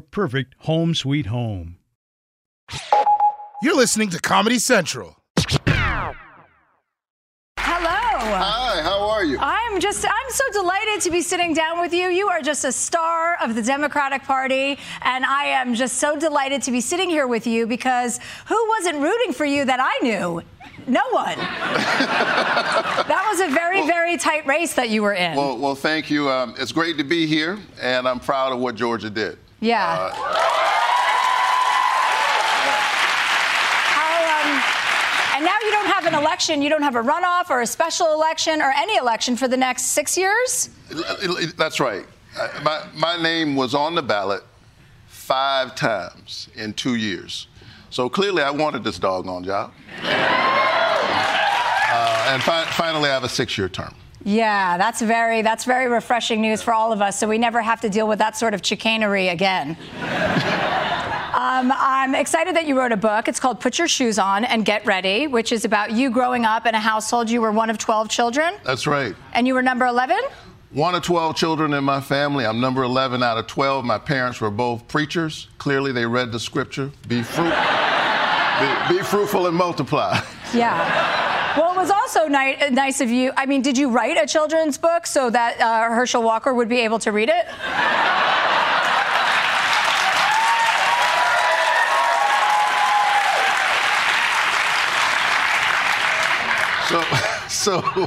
perfect home sweet home. You're listening to Comedy Central. Hello. Hi, how are you? I'm just, I'm so delighted to be sitting down with you. You are just a star of the Democratic Party. And I am just so delighted to be sitting here with you because who wasn't rooting for you that I knew? No one. that was a very, well, very tight race that you were in. Well, well thank you. Um, it's great to be here, and I'm proud of what Georgia did. Yeah. Uh, And now you don't have an election, you don't have a runoff or a special election or any election for the next six years? That's right. My, my name was on the ballot five times in two years. So clearly I wanted this doggone job. Uh, and fi- finally, I have a six year term. Yeah, that's very that's very refreshing news for all of us. So we never have to deal with that sort of chicanery again. Um, I'm excited that you wrote a book. It's called Put Your Shoes On and Get Ready, which is about you growing up in a household. You were one of 12 children. That's right. And you were number 11? One of 12 children in my family. I'm number 11 out of 12. My parents were both preachers. Clearly, they read the scripture be, fruit, be, be fruitful and multiply. Yeah. Was also ni- nice of you. I mean, did you write a children's book so that uh, Herschel Walker would be able to read it? So, so uh,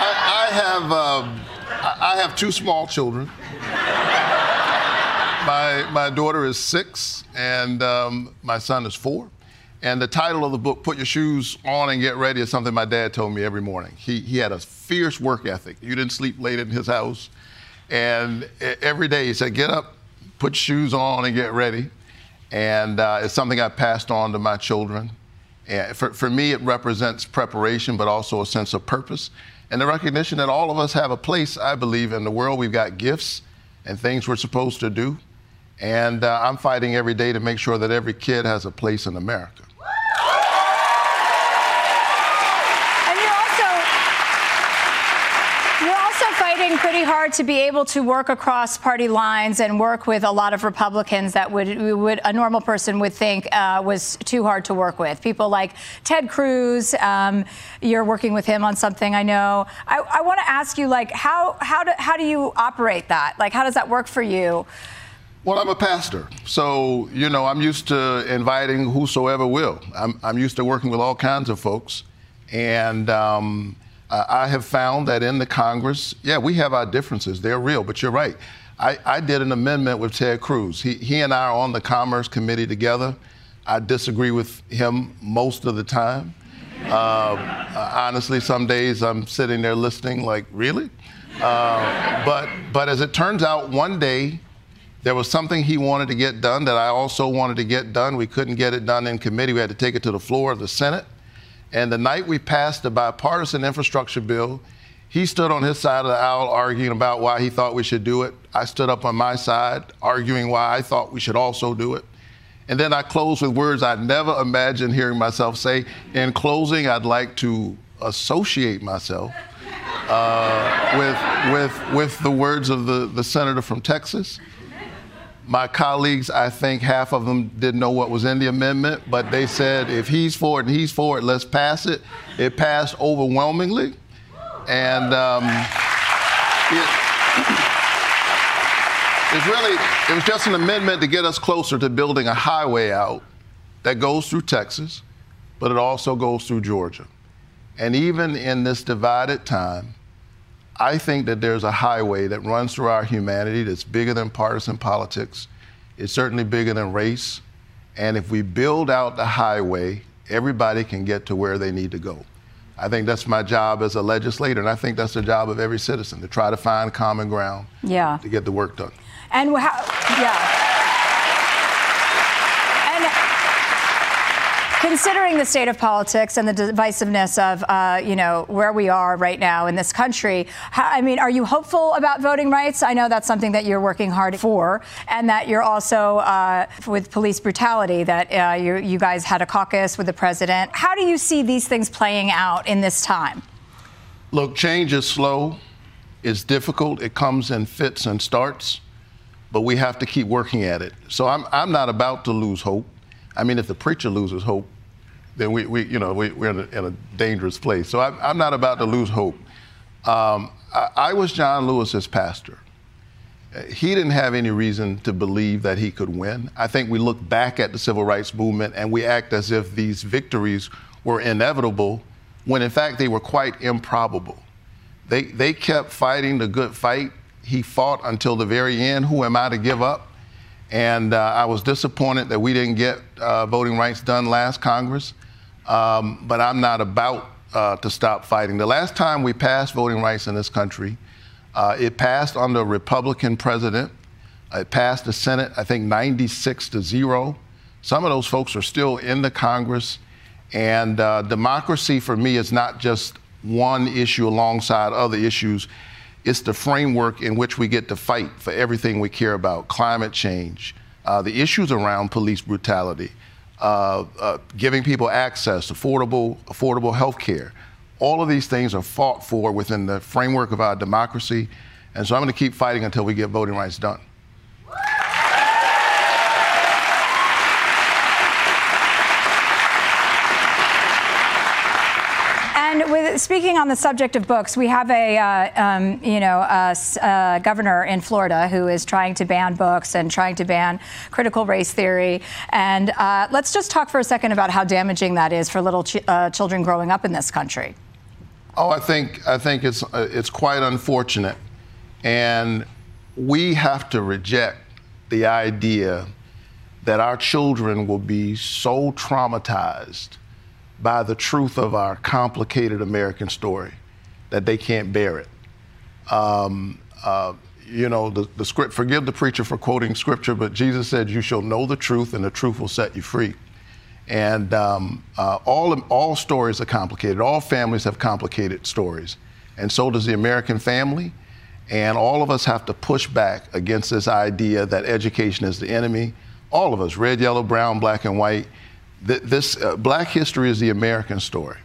I, I, have um, I have two small children. My my daughter is six, and um, my son is four. And the title of the book, "Put Your Shoes On and Get Ready," is something my dad told me every morning. He he had a fierce work ethic. You didn't sleep late in his house, and every day he said, "Get up, put your shoes on, and get ready." And uh, it's something I passed on to my children. And for, for me, it represents preparation, but also a sense of purpose and the recognition that all of us have a place, I believe, in the world. We've got gifts and things we're supposed to do. And uh, I'm fighting every day to make sure that every kid has a place in America. fighting pretty hard to be able to work across party lines and work with a lot of Republicans that would, would a normal person would think uh, was too hard to work with. People like Ted Cruz. Um, you're working with him on something, I know. I, I want to ask you, like, how how do how do you operate that? Like, how does that work for you? Well, I'm a pastor, so you know I'm used to inviting whosoever will. I'm, I'm used to working with all kinds of folks, and. Um, uh, I have found that in the Congress, yeah, we have our differences. They're real, but you're right. I, I did an amendment with Ted Cruz. He, he and I are on the Commerce Committee together. I disagree with him most of the time. Uh, honestly, some days I'm sitting there listening, like, really? Uh, but, but as it turns out, one day there was something he wanted to get done that I also wanted to get done. We couldn't get it done in committee. We had to take it to the floor of the Senate. And the night we passed the bipartisan infrastructure bill, he stood on his side of the aisle arguing about why he thought we should do it. I stood up on my side arguing why I thought we should also do it. And then I closed with words I'd never imagined hearing myself say. In closing, I'd like to associate myself uh, with, with, with the words of the, the senator from Texas. My colleagues, I think half of them didn't know what was in the amendment, but they said if he's for it and he's for it, let's pass it. It passed overwhelmingly. And um, it, It's really, it was just an amendment to get us closer to building a highway out that goes through Texas, but it also goes through Georgia. And even in this divided time, I think that there's a highway that runs through our humanity that's bigger than partisan politics. It's certainly bigger than race. And if we build out the highway, everybody can get to where they need to go. I think that's my job as a legislator, and I think that's the job of every citizen to try to find common ground yeah. to get the work done. And how, yeah. Considering the state of politics and the divisiveness of, uh, you know, where we are right now in this country, how, I mean, are you hopeful about voting rights? I know that's something that you're working hard for, and that you're also uh, with police brutality. That uh, you, you guys had a caucus with the president. How do you see these things playing out in this time? Look, change is slow. It's difficult. It comes in fits and starts, but we have to keep working at it. So I'm, I'm not about to lose hope. I mean, if the preacher loses hope, then we, we you know, we, are in a, in a, dangerous place. So I, am not about to lose hope. Um, I, I, was John Lewis's pastor. He didn't have any reason to believe that he could win. I think we look back at the civil rights movement and we act as if these victories were inevitable when in fact they were quite improbable. They, they kept fighting the good fight. He fought until the very end. Who am I to give up? And uh, I was disappointed that we didn't get uh, voting rights done last Congress. Um, but I'm not about uh, to stop fighting. The last time we passed voting rights in this country, uh, it passed under a Republican president. It passed the Senate, I think, 96 to zero. Some of those folks are still in the Congress. And uh, democracy for me is not just one issue alongside other issues. It's the framework in which we get to fight for everything we care about climate change, uh, the issues around police brutality, uh, uh, giving people access, affordable, affordable health care. All of these things are fought for within the framework of our democracy. And so I'm going to keep fighting until we get voting rights done. And with speaking on the subject of books, we have a uh, um, you know governor in Florida who is trying to ban books and trying to ban critical race theory. And uh, let's just talk for a second about how damaging that is for little ch- uh, children growing up in this country. Oh, I think I think it's uh, it's quite unfortunate, and we have to reject the idea that our children will be so traumatized by the truth of our complicated American story that they can't bear it. Um, uh, you know, the, the script, forgive the preacher for quoting scripture, but Jesus said, You shall know the truth, and the truth will set you free. And um, uh, all, all stories are complicated. All families have complicated stories. And so does the American family. And all of us have to push back against this idea that education is the enemy. All of us, red, yellow, brown, black, and white this uh, Black history is the American story,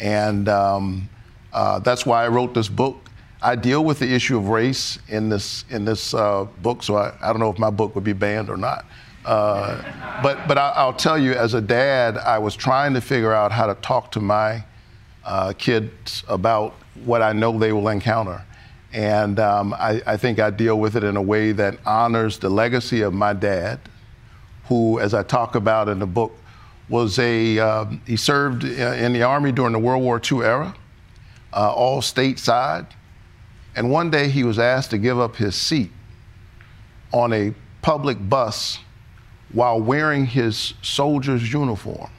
and um, uh, that's why I wrote this book. I deal with the issue of race in this in this uh, book, so I, I, don't know if my book would be banned or not. Uh, but but I, will tell you, as a dad, I was trying to figure out how to talk to my uh, kids about what I know they will encounter. And um, I, I think I deal with it in a way that honors the legacy of my dad, who, as I talk about in the book, was a, uh, he served in the Army during the World War II era, uh, all stateside. And one day he was asked to give up his seat on a public bus while wearing his soldier's uniform.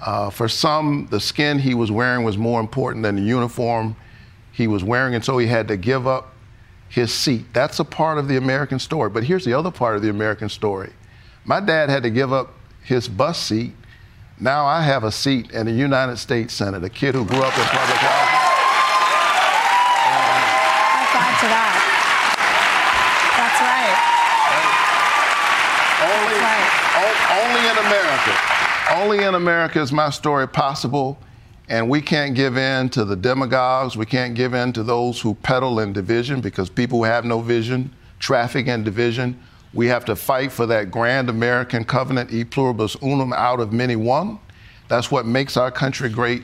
Uh, for some, the skin he was wearing was more important than the uniform he was wearing, and so he had to give up his seat. That's a part of the American story. But here's the other part of the American story. My dad had to give up his bus seat now I have a seat in the United States Senate, a kid who grew up in public housing. High five to that. That's right. Only, That's right. only in America. Only in America is my story possible. And we can't give in to the demagogues. We can't give in to those who peddle in division because people who have no vision traffic in division. We have to fight for that grand American covenant, e pluribus unum, out of many one. That's what makes our country great.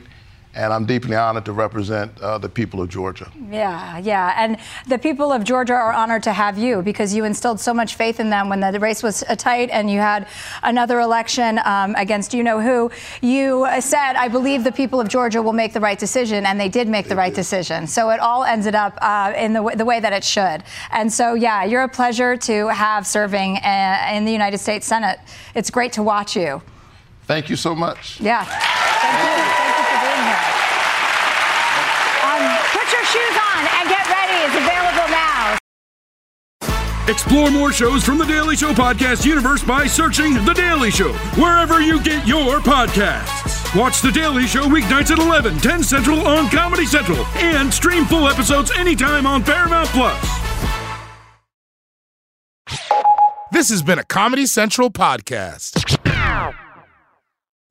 And I'm deeply honored to represent uh, the people of Georgia. Yeah, yeah. And the people of Georgia are honored to have you because you instilled so much faith in them when the race was tight and you had another election um, against you know who. You said, I believe the people of Georgia will make the right decision, and they did make they the right did. decision. So it all ended up uh, in the, w- the way that it should. And so, yeah, you're a pleasure to have serving uh, in the United States Senate. It's great to watch you. Thank you so much. Yeah. Thank you. Thank you for being here. Um, put your shoes on and get ready is available now. Explore more shows from the Daily Show podcast universe by searching The Daily Show wherever you get your podcasts. Watch The Daily Show weeknights at 11, 10 Central on Comedy Central, and stream full episodes anytime on Paramount Plus. This has been a Comedy Central podcast.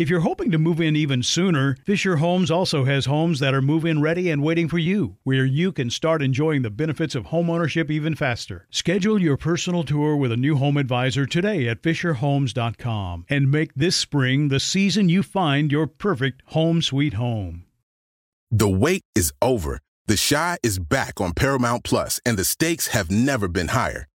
If you're hoping to move in even sooner, Fischer Homes also has homes that are move in ready and waiting for you, where you can start enjoying the benefits of homeownership even faster. Schedule your personal tour with a new home advisor today at FischerHomes.com and make this spring the season you find your perfect home sweet home. The wait is over. The Chi is back on Paramount Plus, and the stakes have never been higher.